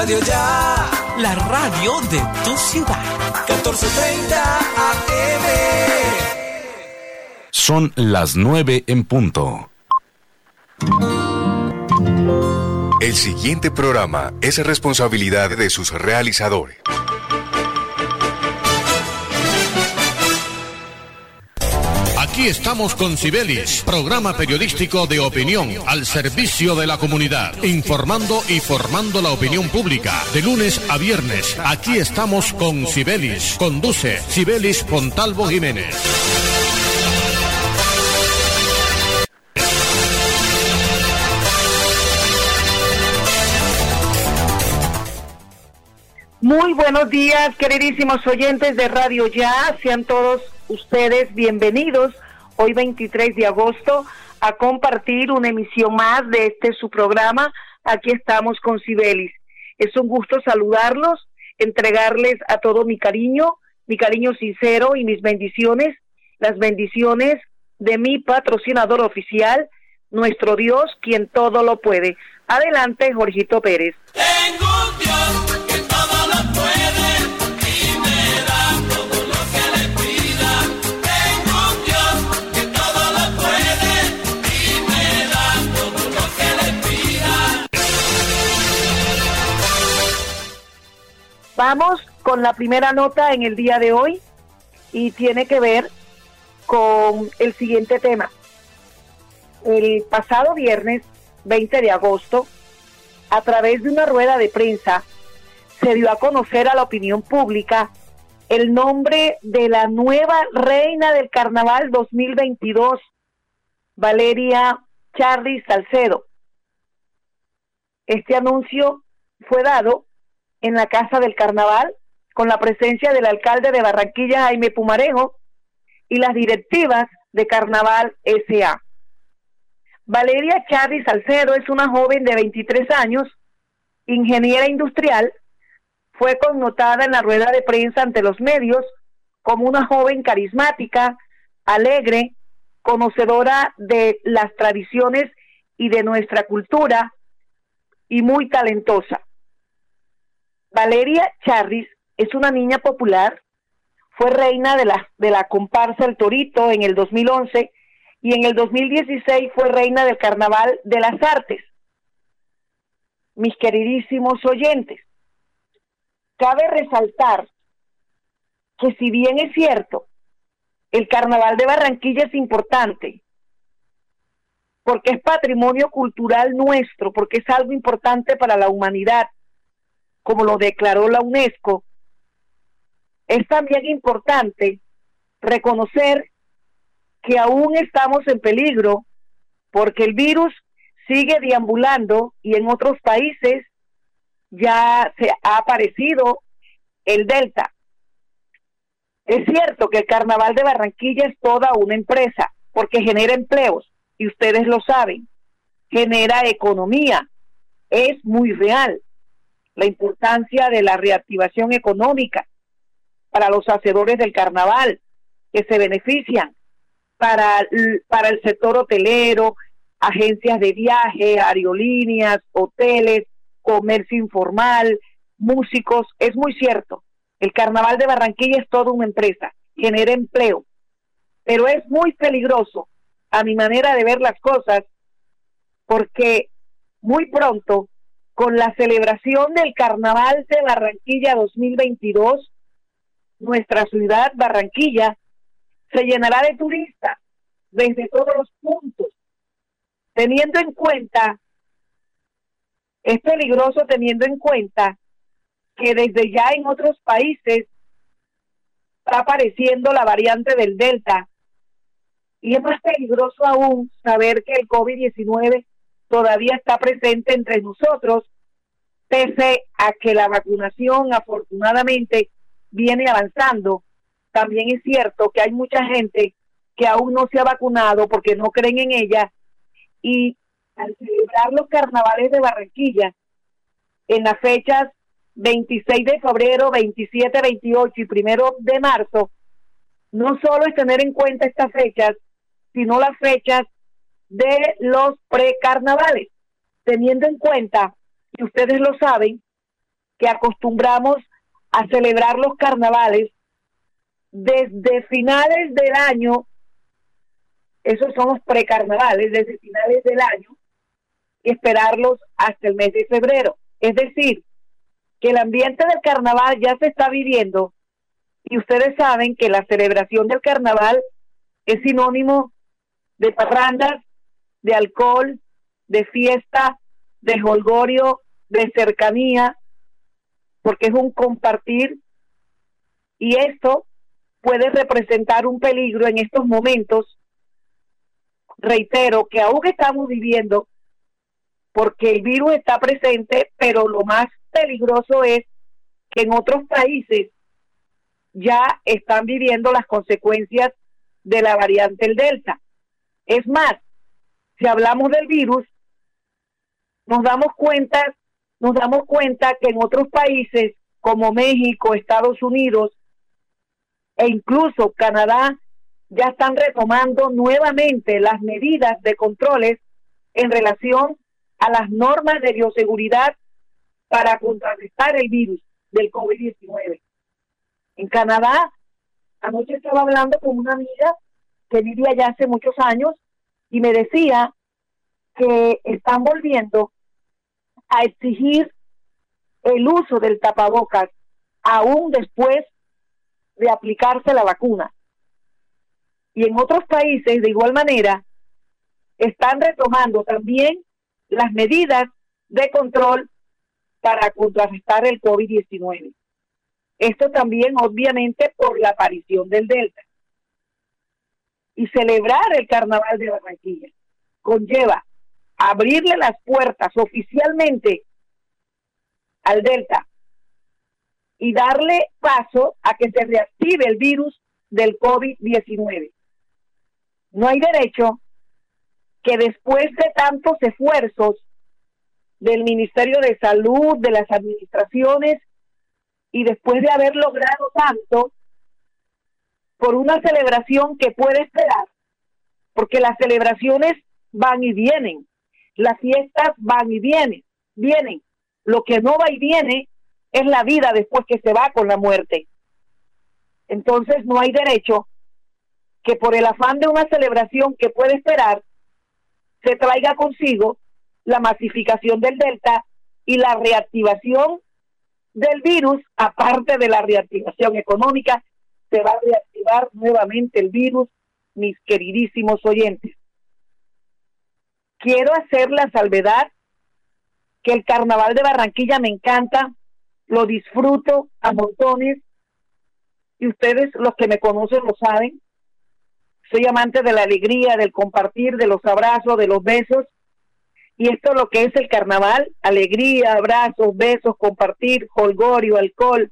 Radio Ya. La radio de tu ciudad. 1430 AM. Son las nueve en punto. El siguiente programa es responsabilidad de sus realizadores. Aquí estamos con Cibelis, programa periodístico de opinión al servicio de la comunidad, informando y formando la opinión pública. De lunes a viernes, aquí estamos con Cibelis. Conduce Cibelis Fontalvo Jiménez. Muy buenos días, queridísimos oyentes de Radio Ya. Sean todos ustedes bienvenidos hoy 23 de agosto a compartir una emisión más de este su programa. Aquí estamos con Sibelis. Es un gusto saludarlos, entregarles a todo mi cariño, mi cariño sincero y mis bendiciones, las bendiciones de mi patrocinador oficial, nuestro Dios, quien todo lo puede. Adelante, Jorgito Pérez. Vamos con la primera nota en el día de hoy y tiene que ver con el siguiente tema. El pasado viernes 20 de agosto, a través de una rueda de prensa, se dio a conocer a la opinión pública el nombre de la nueva reina del carnaval 2022, Valeria Charly Salcedo. Este anuncio fue dado en la Casa del Carnaval con la presencia del alcalde de Barranquilla, Jaime Pumarejo, y las directivas de Carnaval SA. Valeria Charly Salcedo es una joven de 23 años, ingeniera industrial, fue connotada en la rueda de prensa ante los medios como una joven carismática, alegre, conocedora de las tradiciones y de nuestra cultura y muy talentosa. Valeria Charris es una niña popular, fue reina de la, de la comparsa El Torito en el 2011 y en el 2016 fue reina del Carnaval de las Artes. Mis queridísimos oyentes, cabe resaltar que si bien es cierto, el Carnaval de Barranquilla es importante, porque es patrimonio cultural nuestro, porque es algo importante para la humanidad, como lo declaró la UNESCO, es también importante reconocer que aún estamos en peligro porque el virus sigue deambulando y en otros países ya se ha aparecido el Delta. Es cierto que el Carnaval de Barranquilla es toda una empresa porque genera empleos y ustedes lo saben, genera economía, es muy real la importancia de la reactivación económica para los hacedores del carnaval que se benefician, para, para el sector hotelero, agencias de viaje, aerolíneas, hoteles, comercio informal, músicos. Es muy cierto, el carnaval de Barranquilla es toda una empresa, genera empleo, pero es muy peligroso a mi manera de ver las cosas porque muy pronto con la celebración del Carnaval de Barranquilla 2022, nuestra ciudad Barranquilla se llenará de turistas desde todos los puntos, teniendo en cuenta, es peligroso teniendo en cuenta que desde ya en otros países está apareciendo la variante del Delta. Y es más peligroso aún saber que el COVID-19 todavía está presente entre nosotros, pese a que la vacunación afortunadamente viene avanzando. También es cierto que hay mucha gente que aún no se ha vacunado porque no creen en ella y al celebrar los carnavales de Barranquilla en las fechas 26 de febrero, 27, 28 y primero de marzo, no solo es tener en cuenta estas fechas, sino las fechas de los precarnavales, teniendo en cuenta, y ustedes lo saben, que acostumbramos a celebrar los carnavales desde finales del año, esos son los precarnavales, desde finales del año, y esperarlos hasta el mes de febrero. Es decir, que el ambiente del carnaval ya se está viviendo y ustedes saben que la celebración del carnaval es sinónimo de parrandas, de alcohol, de fiesta, de holgorio, de cercanía, porque es un compartir y esto puede representar un peligro en estos momentos, reitero, que aún estamos viviendo porque el virus está presente, pero lo más peligroso es que en otros países ya están viviendo las consecuencias de la variante del Delta. Es más, si hablamos del virus, nos damos cuenta, nos damos cuenta que en otros países como México, Estados Unidos e incluso Canadá ya están retomando nuevamente las medidas de controles en relación a las normas de bioseguridad para contrarrestar el virus del COVID-19. En Canadá, anoche estaba hablando con una amiga que vivía allá hace muchos años y me decía que están volviendo a exigir el uso del tapabocas aún después de aplicarse la vacuna. Y en otros países, de igual manera, están retomando también las medidas de control para contrarrestar el COVID-19. Esto también, obviamente, por la aparición del Delta. Y celebrar el Carnaval de Barranquilla conlleva abrirle las puertas oficialmente al Delta y darle paso a que se reactive el virus del COVID-19. No hay derecho que después de tantos esfuerzos del Ministerio de Salud, de las administraciones, y después de haber logrado tanto, por una celebración que puede esperar, porque las celebraciones van y vienen, las fiestas van y vienen, vienen. Lo que no va y viene es la vida después que se va con la muerte. Entonces no hay derecho que por el afán de una celebración que puede esperar, se traiga consigo la masificación del Delta y la reactivación del virus, aparte de la reactivación económica, se va a reactivar nuevamente el virus, mis queridísimos oyentes. Quiero hacer la salvedad que el carnaval de Barranquilla me encanta, lo disfruto a montones y ustedes los que me conocen lo saben. Soy amante de la alegría, del compartir, de los abrazos, de los besos y esto es lo que es el carnaval, alegría, abrazos, besos, compartir, holgorio, alcohol.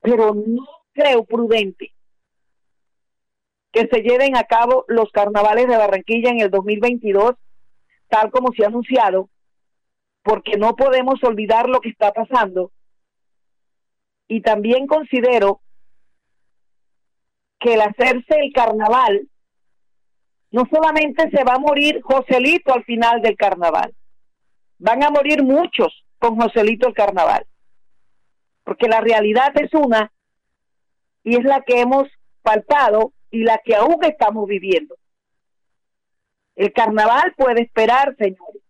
Pero no creo prudente que se lleven a cabo los carnavales de Barranquilla en el 2022, tal como se ha anunciado, porque no podemos olvidar lo que está pasando. Y también considero que el hacerse el carnaval no solamente se va a morir Joselito al final del carnaval, van a morir muchos con Joselito el carnaval, porque la realidad es una y es la que hemos palpado y la que aún estamos viviendo. El carnaval puede esperar, señores.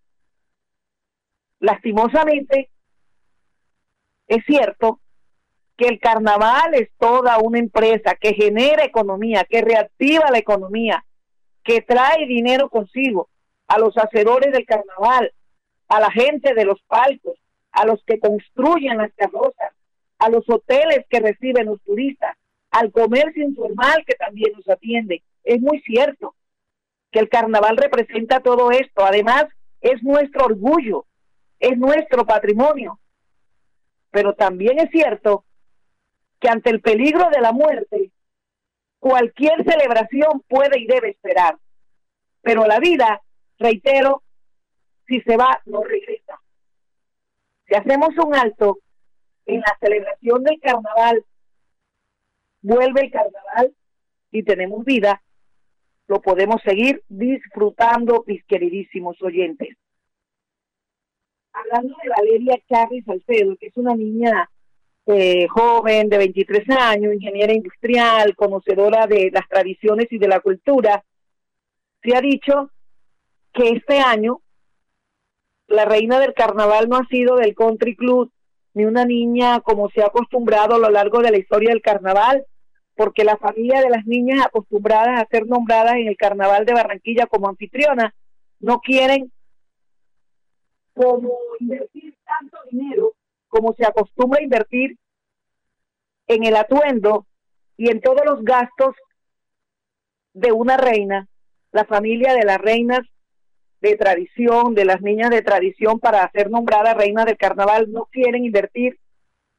Lastimosamente, es cierto que el carnaval es toda una empresa que genera economía, que reactiva la economía, que trae dinero consigo a los hacedores del carnaval, a la gente de los palcos, a los que construyen las carrozas, a los hoteles que reciben los turistas, al comercio informal que también nos atiende. Es muy cierto que el carnaval representa todo esto. Además, es nuestro orgullo, es nuestro patrimonio. Pero también es cierto que ante el peligro de la muerte, cualquier celebración puede y debe esperar. Pero la vida, reitero, si se va, no regresa. Si hacemos un alto en la celebración del carnaval, vuelve el carnaval y tenemos vida, lo podemos seguir disfrutando, mis queridísimos oyentes. hablando de Valeria Charri Salcedo, que es una niña eh, joven de 23 años, ingeniera industrial, conocedora de las tradiciones y de la cultura, se ha dicho que este año la reina del carnaval no ha sido del country club ni una niña como se ha acostumbrado a lo largo de la historia del carnaval, porque la familia de las niñas acostumbradas a ser nombradas en el carnaval de Barranquilla como anfitriona no quieren como invertir tanto dinero como se acostumbra a invertir en el atuendo y en todos los gastos de una reina, la familia de las reinas de tradición, de las niñas de tradición para ser nombrada reina del carnaval, no quieren invertir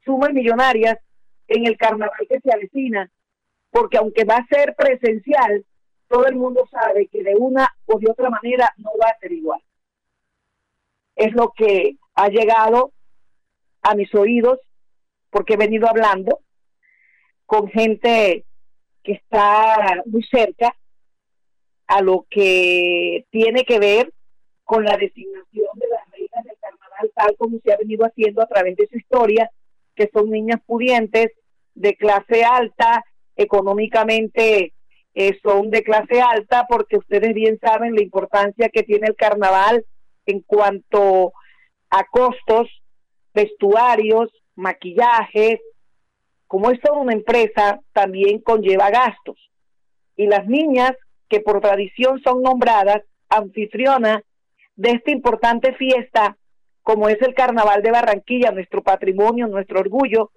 sumas millonarias en el carnaval que se avecina, porque aunque va a ser presencial, todo el mundo sabe que de una o de otra manera no va a ser igual. Es lo que ha llegado a mis oídos, porque he venido hablando con gente que está muy cerca a lo que tiene que ver con la designación de las reinas del carnaval, tal como se ha venido haciendo a través de su historia, que son niñas pudientes, de clase alta, económicamente eh, son de clase alta, porque ustedes bien saben la importancia que tiene el carnaval en cuanto a costos, vestuarios, maquillajes, como es toda una empresa, también conlleva gastos. Y las niñas que por tradición son nombradas anfitrionas de esta importante fiesta, como es el Carnaval de Barranquilla, nuestro patrimonio, nuestro orgullo,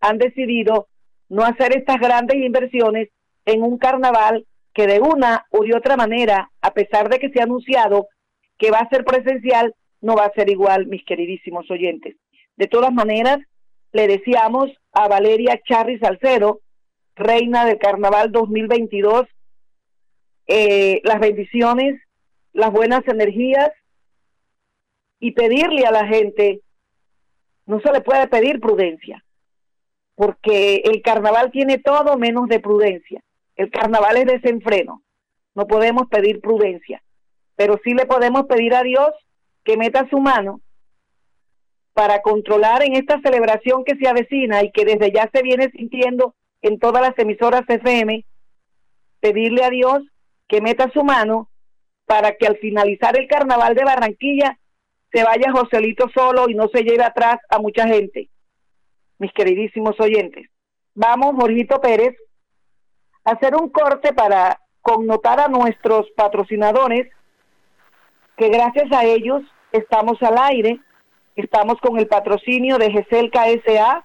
han decidido no hacer estas grandes inversiones en un carnaval que de una u de otra manera, a pesar de que se ha anunciado que va a ser presencial, no va a ser igual, mis queridísimos oyentes. De todas maneras, le decíamos a Valeria Charri Salcedo, reina del Carnaval 2022, eh, las bendiciones, las buenas energías y pedirle a la gente, no se le puede pedir prudencia, porque el carnaval tiene todo menos de prudencia. El carnaval es desenfreno, no podemos pedir prudencia, pero sí le podemos pedir a Dios que meta su mano para controlar en esta celebración que se avecina y que desde ya se viene sintiendo en todas las emisoras FM, pedirle a Dios que meta su mano para que al finalizar el carnaval de Barranquilla se vaya Joselito solo y no se lleve atrás a mucha gente, mis queridísimos oyentes. Vamos, Jorgito Pérez, a hacer un corte para connotar a nuestros patrocinadores, que gracias a ellos estamos al aire, estamos con el patrocinio de GESEL KSA,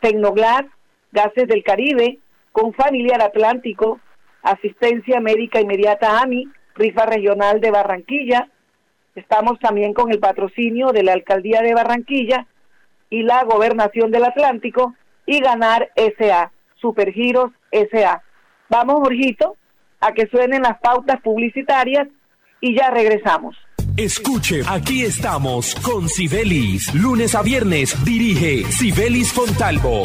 Tecnoglas, Gases del Caribe, con Familiar Atlántico, Asistencia Médica Inmediata AMI, Rifa Regional de Barranquilla, Estamos también con el patrocinio de la Alcaldía de Barranquilla y la Gobernación del Atlántico y Ganar SA, Supergiros SA. Vamos, Jorgito, a que suenen las pautas publicitarias y ya regresamos. Escuche, aquí estamos con Sibelis. Lunes a viernes dirige Sibelis Fontalvo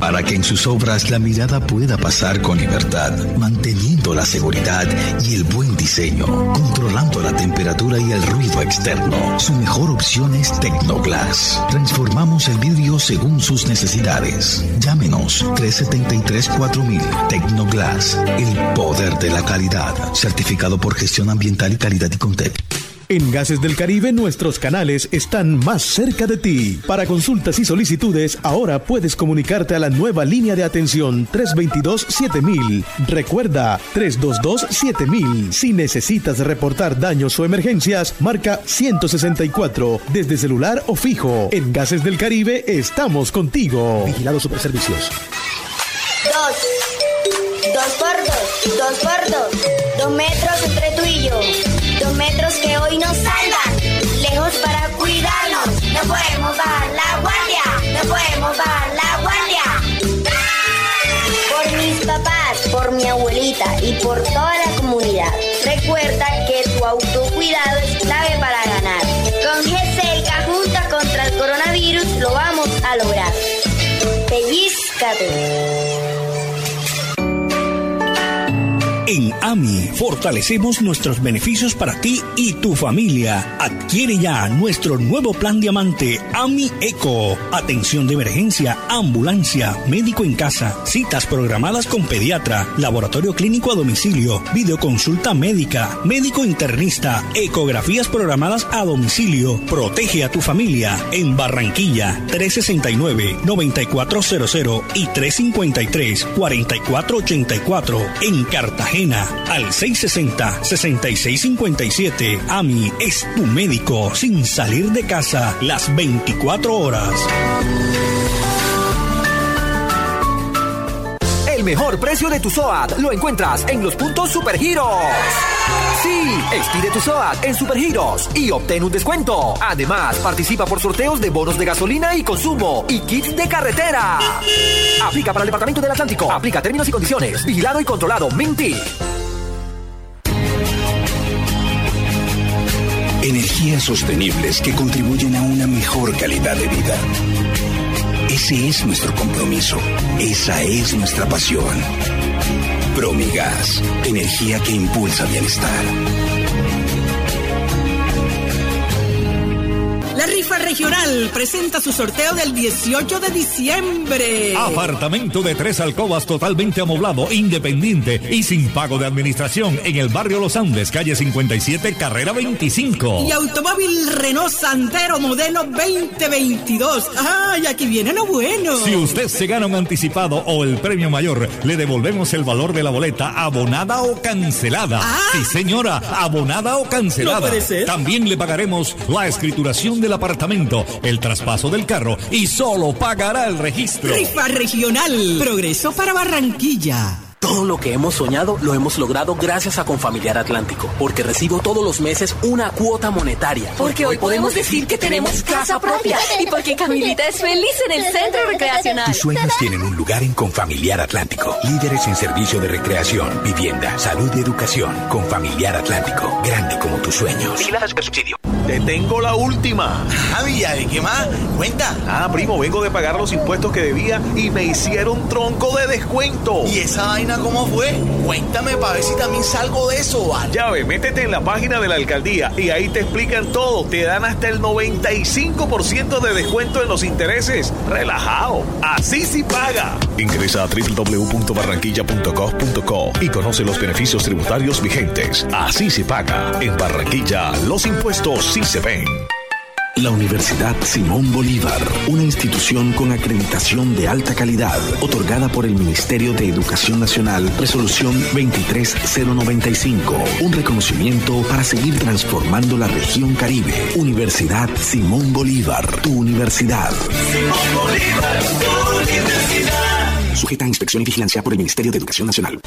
para que en sus obras la mirada pueda pasar con libertad, manteniendo la seguridad y el buen diseño, controlando la temperatura y el ruido externo. Su mejor opción es Tecnoglass. Transformamos el vidrio según sus necesidades. Llámenos 373-4000 Tecnoglass, el poder de la calidad, certificado por gestión ambiental y calidad y Contec. En Gases del Caribe nuestros canales están más cerca de ti. Para consultas y solicitudes, ahora puedes comunicarte a la nueva línea de atención 322-7000. Recuerda, 322-7000. Si necesitas reportar daños o emergencias, marca 164 desde celular o fijo. En Gases del Caribe estamos contigo. Vigilado Superservicios. Dos. Dos por dos. Dos por dos. Dos metros entre tú y yo metros que hoy nos salvan, lejos para cuidarnos. No podemos bajar la guardia, no podemos bajar la guardia. Por mis papás, por mi abuelita y por toda la comunidad. Recuerda que tu autocuidado es clave para ganar. Con GESELCA juntos contra el coronavirus lo vamos a lograr. Pellizcate. En AMI fortalecemos nuestros beneficios para ti y tu familia. Adquiere ya nuestro nuevo plan diamante AMI Eco. Atención de emergencia, ambulancia, médico en casa, citas programadas con pediatra, laboratorio clínico a domicilio, videoconsulta médica, médico internista, ecografías programadas a domicilio. Protege a tu familia en Barranquilla 369-9400 y 353-4484 en Cartagena al 660-6657. AMI es tu médico sin salir de casa las 24 horas. El mejor precio de tu SOAT lo encuentras en los puntos Supergiros. Sí, expide tu SOAT en Supergiros y obtén un descuento. Además, participa por sorteos de bonos de gasolina y consumo y kits de carretera. Aplica para el Departamento del Atlántico. Aplica términos y condiciones. Vigilado y controlado. Minty. Energías sostenibles que contribuyen a una mejor calidad de vida. Ese es nuestro compromiso. Esa es nuestra pasión. Promigas, energía que impulsa bienestar. Regional presenta su sorteo del 18 de diciembre. Apartamento de tres alcobas totalmente amoblado, independiente y sin pago de administración en el barrio Los Andes, calle 57, carrera 25. Y automóvil Renault Sandero modelo 2022. ¡Ay, aquí viene lo bueno! Si usted se gana un anticipado o el premio mayor, le devolvemos el valor de la boleta abonada o cancelada. Ah. Sí, señora, abonada o cancelada. No. También le pagaremos la escrituración del apartamento, el traspaso del carro y solo pagará el registro. Rifa regional. Progreso para Barranquilla. Todo lo que hemos soñado lo hemos logrado gracias a Confamiliar Atlántico, porque recibo todos los meses una cuota monetaria. Porque hoy podemos decir que tenemos casa propia y porque Camilita es feliz en el centro recreacional. Tus sueños tienen un lugar en Confamiliar Atlántico. Líderes en servicio de recreación, vivienda, salud y educación. Confamiliar Atlántico. Grande como tus sueños. subsidio. Te tengo la última. Ah, Villa, ¿de qué más? Cuenta. Ah, primo, vengo de pagar los impuestos que debía y me hicieron tronco de descuento. ¿Y esa vaina cómo fue? Cuéntame para ver si también salgo de eso, ¿vale? Ya ve, métete en la página de la alcaldía y ahí te explican todo. Te dan hasta el 95% de descuento en los intereses. Relajado. Así sí paga. Ingresa a www.barranquilla.gov.co y conoce los beneficios tributarios vigentes. Así se paga. En Barranquilla, los impuestos sí se ven. La Universidad Simón Bolívar, una institución con acreditación de alta calidad, otorgada por el Ministerio de Educación Nacional, resolución 23095, un reconocimiento para seguir transformando la región Caribe. Universidad Simón Bolívar, tu universidad. Simón Bolívar, tu universidad. Sujeta a inspección y vigilancia por el Ministerio de Educación Nacional.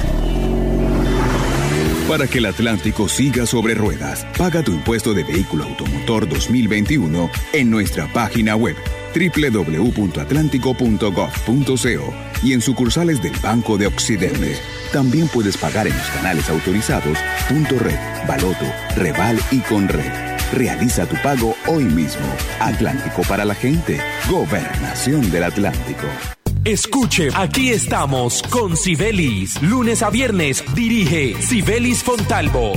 Para que el Atlántico siga sobre ruedas, paga tu impuesto de vehículo automotor 2021 en nuestra página web www.atlántico.gov.co y en sucursales del Banco de Occidente. También puedes pagar en los canales autorizados Punto Red, Baloto, Reval y Conred. Realiza tu pago hoy mismo. Atlántico para la gente. Gobernación del Atlántico. Escuche, aquí estamos con Sibelis. Lunes a viernes dirige Sibelis Fontalvo.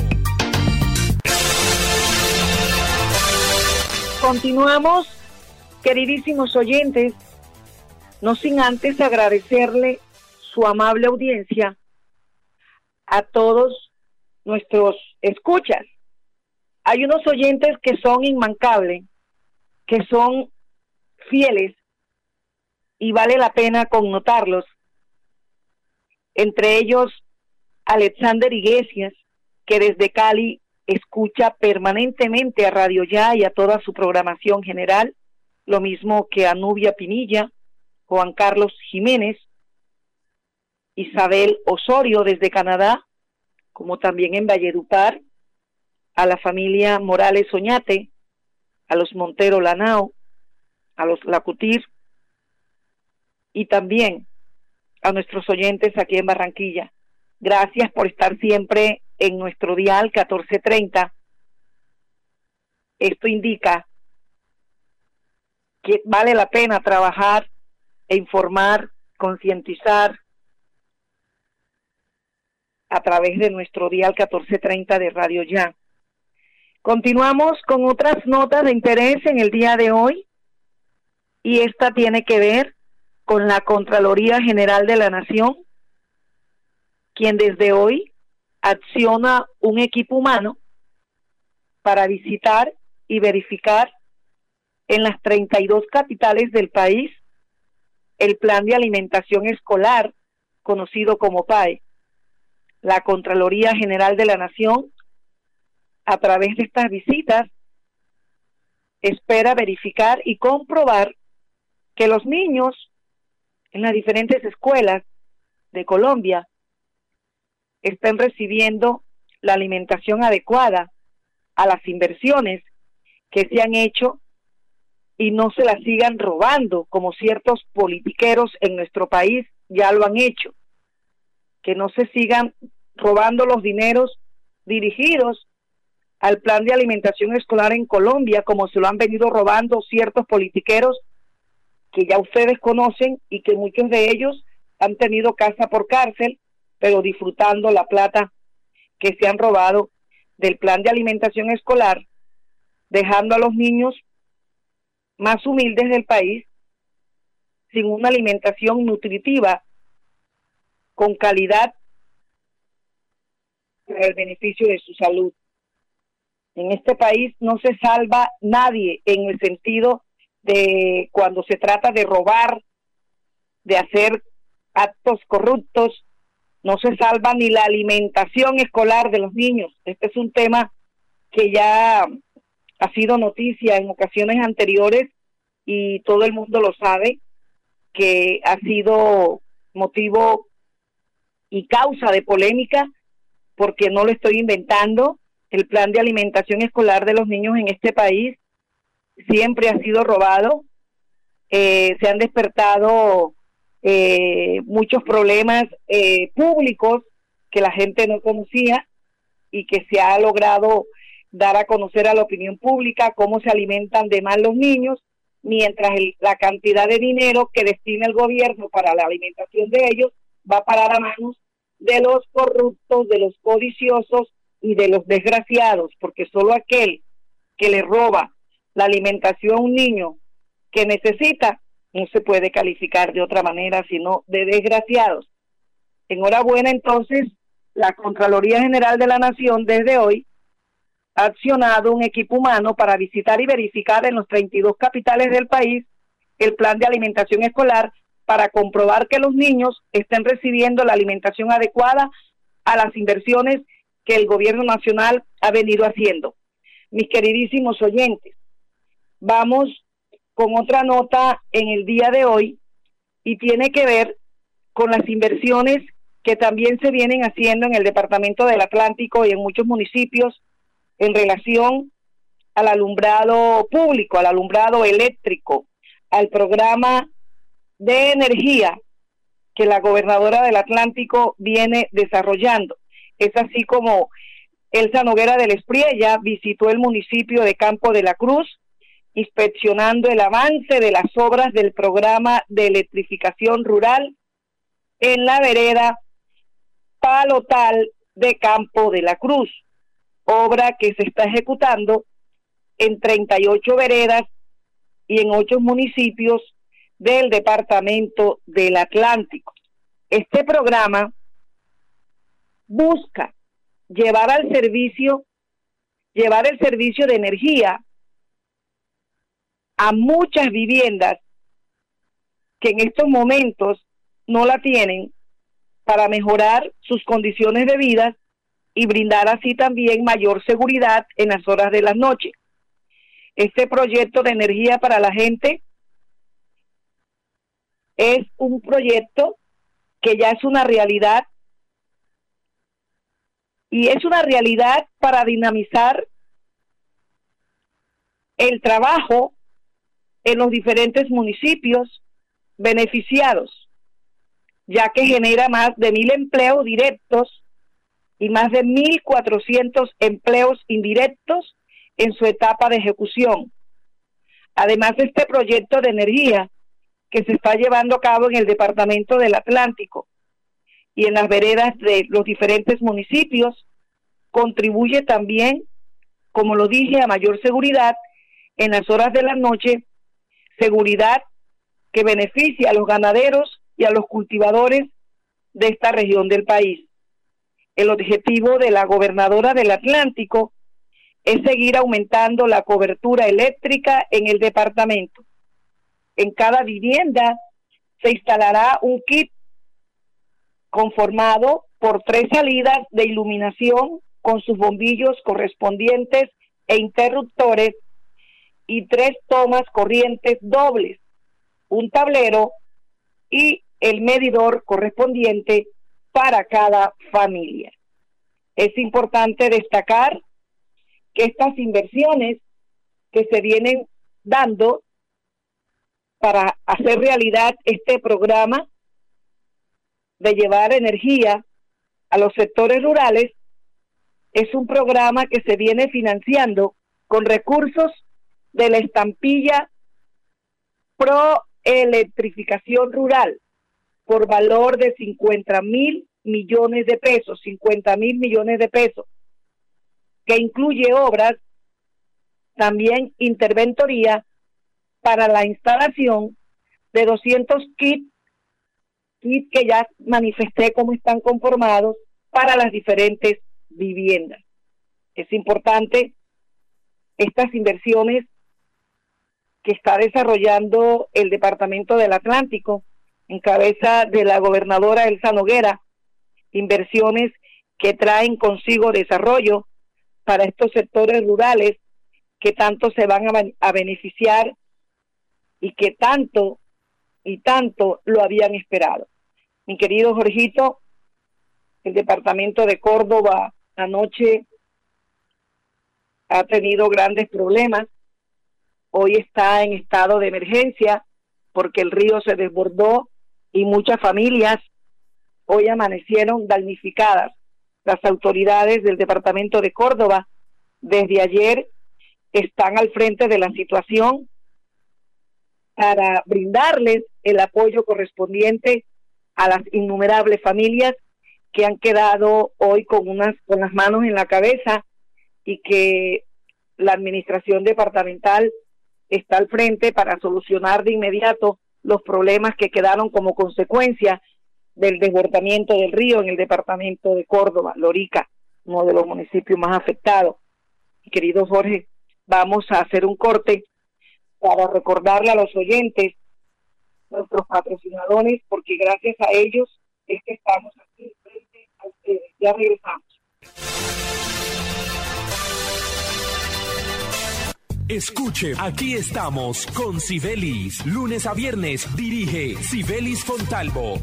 Continuamos, queridísimos oyentes, no sin antes agradecerle su amable audiencia a todos nuestros escuchas. Hay unos oyentes que son inmancables, que son fieles y vale la pena connotarlos. Entre ellos, Alexander Iglesias, que desde Cali escucha permanentemente a Radio Ya y a toda su programación general, lo mismo que a Nubia Pinilla, Juan Carlos Jiménez, Isabel Osorio desde Canadá, como también en Valledupar, a la familia Morales Oñate, a los Montero Lanao, a los Lacutir, y también a nuestros oyentes aquí en Barranquilla. Gracias por estar siempre en nuestro dial 1430. Esto indica que vale la pena trabajar e informar, concientizar a través de nuestro dial 1430 de Radio Ya. Continuamos con otras notas de interés en el día de hoy y esta tiene que ver con la Contraloría General de la Nación, quien desde hoy acciona un equipo humano para visitar y verificar en las 32 capitales del país el plan de alimentación escolar conocido como PAE. La Contraloría General de la Nación, a través de estas visitas, espera verificar y comprobar que los niños en las diferentes escuelas de Colombia estén recibiendo la alimentación adecuada a las inversiones que se han hecho y no se las sigan robando como ciertos politiqueros en nuestro país ya lo han hecho. Que no se sigan robando los dineros dirigidos al plan de alimentación escolar en Colombia como se lo han venido robando ciertos politiqueros que ya ustedes conocen y que muchos de ellos han tenido casa por cárcel, pero disfrutando la plata que se han robado del plan de alimentación escolar, dejando a los niños más humildes del país sin una alimentación nutritiva con calidad para el beneficio de su salud. En este país no se salva nadie en el sentido de cuando se trata de robar, de hacer actos corruptos, no se salva ni la alimentación escolar de los niños. Este es un tema que ya ha sido noticia en ocasiones anteriores y todo el mundo lo sabe, que ha sido motivo y causa de polémica, porque no lo estoy inventando. El plan de alimentación escolar de los niños en este país siempre ha sido robado, eh, se han despertado eh, muchos problemas eh, públicos que la gente no conocía y que se ha logrado dar a conocer a la opinión pública cómo se alimentan de mal los niños, mientras la cantidad de dinero que destina el gobierno para la alimentación de ellos va a parar a manos de los corruptos, de los codiciosos y de los desgraciados, porque solo aquel que le roba la alimentación un niño que necesita, no se puede calificar de otra manera sino de desgraciados. Enhorabuena entonces, la Contraloría General de la Nación desde hoy ha accionado un equipo humano para visitar y verificar en los 32 capitales del país el plan de alimentación escolar para comprobar que los niños estén recibiendo la alimentación adecuada a las inversiones que el gobierno nacional ha venido haciendo. Mis queridísimos oyentes, vamos con otra nota en el día de hoy y tiene que ver con las inversiones que también se vienen haciendo en el Departamento del Atlántico y en muchos municipios en relación al alumbrado público, al alumbrado eléctrico, al programa de energía que la gobernadora del Atlántico viene desarrollando. Es así como Elsa Noguera del Espriella visitó el municipio de Campo de la Cruz inspeccionando el avance de las obras del programa de electrificación rural en la vereda Palotal de Campo de la Cruz, obra que se está ejecutando en 38 veredas y en ocho municipios del departamento del Atlántico. Este programa busca llevar al servicio, llevar el servicio de energía a muchas viviendas que en estos momentos no la tienen para mejorar sus condiciones de vida y brindar así también mayor seguridad en las horas de la noche. Este proyecto de energía para la gente es un proyecto que ya es una realidad y es una realidad para dinamizar el trabajo en los diferentes municipios beneficiados, ya que genera más de mil empleos directos y más de mil cuatrocientos empleos indirectos en su etapa de ejecución. Además, este proyecto de energía que se está llevando a cabo en el Departamento del Atlántico y en las veredas de los diferentes municipios. Contribuye también, como lo dije, a mayor seguridad en las horas de la noche, seguridad que beneficia a los ganaderos y a los cultivadores de esta región del país. El objetivo de la gobernadora del Atlántico es seguir aumentando la cobertura eléctrica en el departamento. En cada vivienda se instalará un kit conformado por tres salidas de iluminación con sus bombillos correspondientes e interruptores y tres tomas corrientes dobles, un tablero y el medidor correspondiente para cada familia. Es importante destacar que estas inversiones que se vienen dando para hacer realidad este programa de llevar energía a los sectores rurales es un programa que se viene financiando con recursos de la estampilla Pro Electrificación Rural por valor de 50 mil millones de pesos, 50 mil millones de pesos, que incluye obras, también interventoría para la instalación de 200 kits, kits que ya manifesté cómo están conformados para las diferentes viviendas. Es importante estas inversiones que está desarrollando el Departamento del Atlántico en cabeza de la gobernadora Elsa Noguera, inversiones que traen consigo desarrollo para estos sectores rurales que tanto se van a, beneficiar y que tanto y tanto lo habían esperado. Mi querido Jorgito, el departamento de Córdoba anoche ha tenido grandes problemas. Hoy está en estado de emergencia porque el río se desbordó y muchas familias hoy amanecieron damnificadas. Las autoridades del departamento de Córdoba desde ayer están al frente de la situación para brindarles el apoyo correspondiente a las innumerables familias que han quedado hoy con unas con las manos en la cabeza y que la administración departamental está al frente para solucionar de inmediato los problemas que quedaron como consecuencia del desbordamiento del río en el departamento de Córdoba, Lorica, uno de los municipios más afectados. querido Jorge, vamos a hacer un corte para recordarle a los oyentes, nuestros patrocinadores, porque gracias a ellos es que estamos aquí frente a ustedes. Ya regresamos. Escuche, aquí estamos con Sibelis. Lunes a viernes dirige Sibelis Fontalvo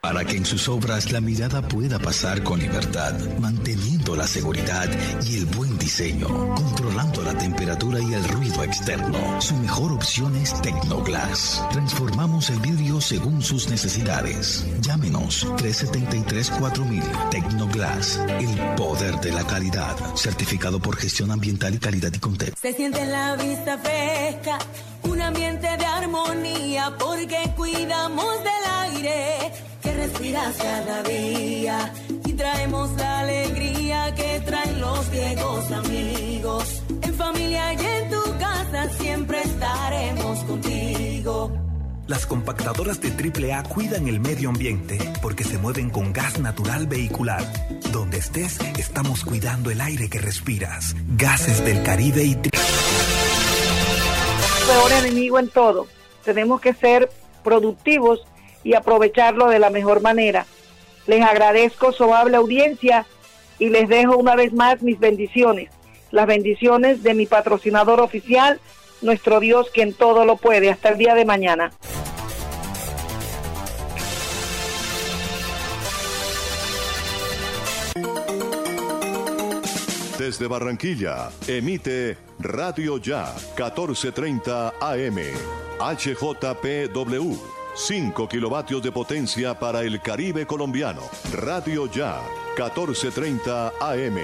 para que en sus obras la mirada pueda pasar con libertad, manteniendo la seguridad y el buen diseño, controlando la temperatura y el ruido externo. Su mejor opción es Tecnoglass. Transformamos el vidrio según sus necesidades. Llámenos 373-4000 Tecnoglass, el poder de la calidad, certificado por gestión ambiental y calidad y contexto. Se siente en la vista fresca, un ambiente de armonía, porque cuidamos del aire que respiras cada día traemos la alegría que traen los viejos amigos. En familia y en tu casa siempre estaremos contigo. Las compactadoras de AAA cuidan el medio ambiente porque se mueven con gas natural vehicular. Donde estés, estamos cuidando el aire que respiras. Gases del Caribe y Peor enemigo en todo. Tenemos que ser productivos y aprovecharlo de la mejor manera. Les agradezco su amable audiencia y les dejo una vez más mis bendiciones, las bendiciones de mi patrocinador oficial, nuestro Dios quien todo lo puede. Hasta el día de mañana. Desde Barranquilla, emite Radio Ya, 1430 AM, HJPW. 5 kilovatios de potencia para el Caribe colombiano. Radio Ya, 1430 AM.